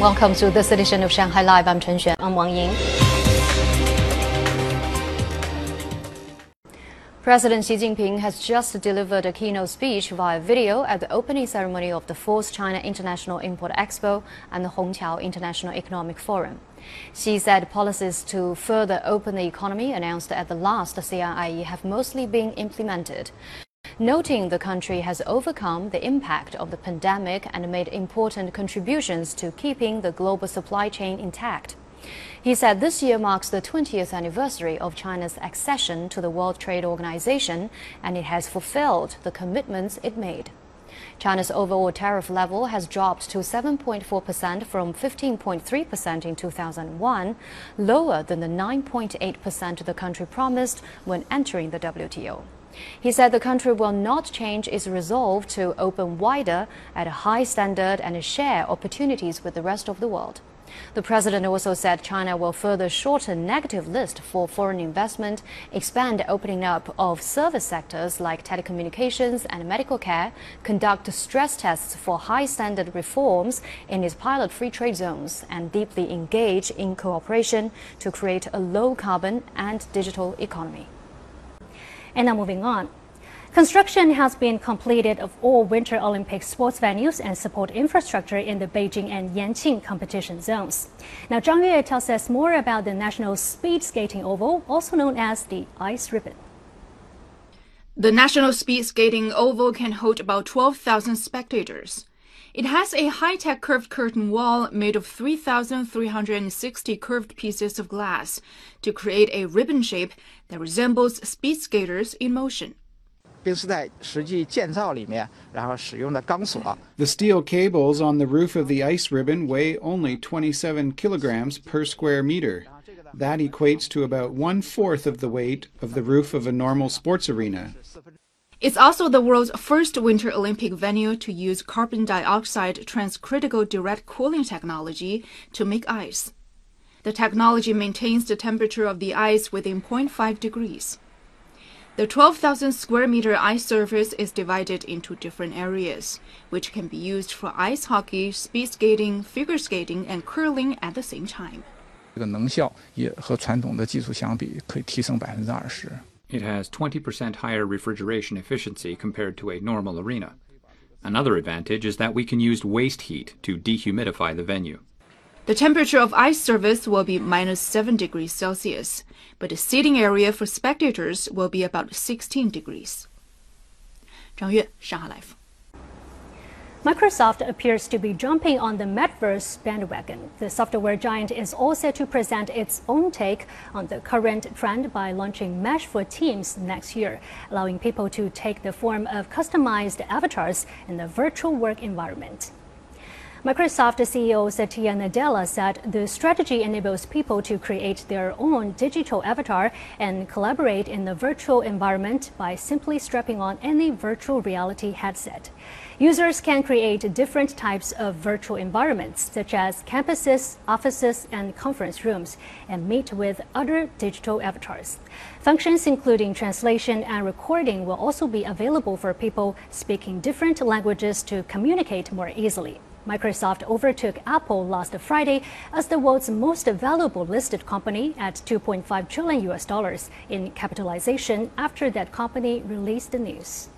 Welcome to this edition of Shanghai Live. I'm Chen Xuan. I'm Wang Ying. President Xi Jinping has just delivered a keynote speech via video at the opening ceremony of the fourth China International Import Expo and the Hongqiao International Economic Forum. Xi said policies to further open the economy announced at the last CIIE have mostly been implemented. Noting the country has overcome the impact of the pandemic and made important contributions to keeping the global supply chain intact. He said this year marks the 20th anniversary of China's accession to the World Trade Organization, and it has fulfilled the commitments it made. China's overall tariff level has dropped to 7.4% from 15.3% in 2001, lower than the 9.8% the country promised when entering the WTO. He said the country will not change its resolve to open wider at a high standard and share opportunities with the rest of the world. The president also said China will further shorten negative list for foreign investment, expand opening up of service sectors like telecommunications and medical care, conduct stress tests for high standard reforms in its pilot free trade zones, and deeply engage in cooperation to create a low carbon and digital economy. And now moving on. Construction has been completed of all Winter Olympic sports venues and support infrastructure in the Beijing and Yanqing competition zones. Now, Zhang Yue tells us more about the National Speed Skating Oval, also known as the Ice Ribbon. The National Speed Skating Oval can hold about 12,000 spectators. It has a high-tech curved curtain wall made of 3,360 curved pieces of glass to create a ribbon shape that resembles speed skaters in motion. The steel cables on the roof of the ice ribbon weigh only 27 kilograms per square meter. That equates to about one fourth of the weight of the roof of a normal sports arena. It's also the world's first Winter Olympic venue to use carbon dioxide transcritical direct cooling technology to make ice. The technology maintains the temperature of the ice within 0.5 degrees. The 12,000 square meter ice surface is divided into different areas, which can be used for ice hockey, speed skating, figure skating, and curling at the same time. It has 20% higher refrigeration efficiency compared to a normal arena. Another advantage is that we can use waste heat to dehumidify the venue. The temperature of ice surface will be minus 7 degrees Celsius, but the seating area for spectators will be about 16 degrees. 张悦，上海 Live。Microsoft appears to be jumping on the Metaverse bandwagon. The software giant is all set to present its own take on the current trend by launching Mesh for Teams next year, allowing people to take the form of customized avatars in the virtual work environment. Microsoft CEO Satya Nadella said the strategy enables people to create their own digital avatar and collaborate in the virtual environment by simply strapping on any virtual reality headset. Users can create different types of virtual environments, such as campuses, offices, and conference rooms, and meet with other digital avatars. Functions including translation and recording will also be available for people speaking different languages to communicate more easily. Microsoft overtook Apple last Friday as the world's most valuable listed company at 2.5 trillion US dollars in capitalization after that company released the news.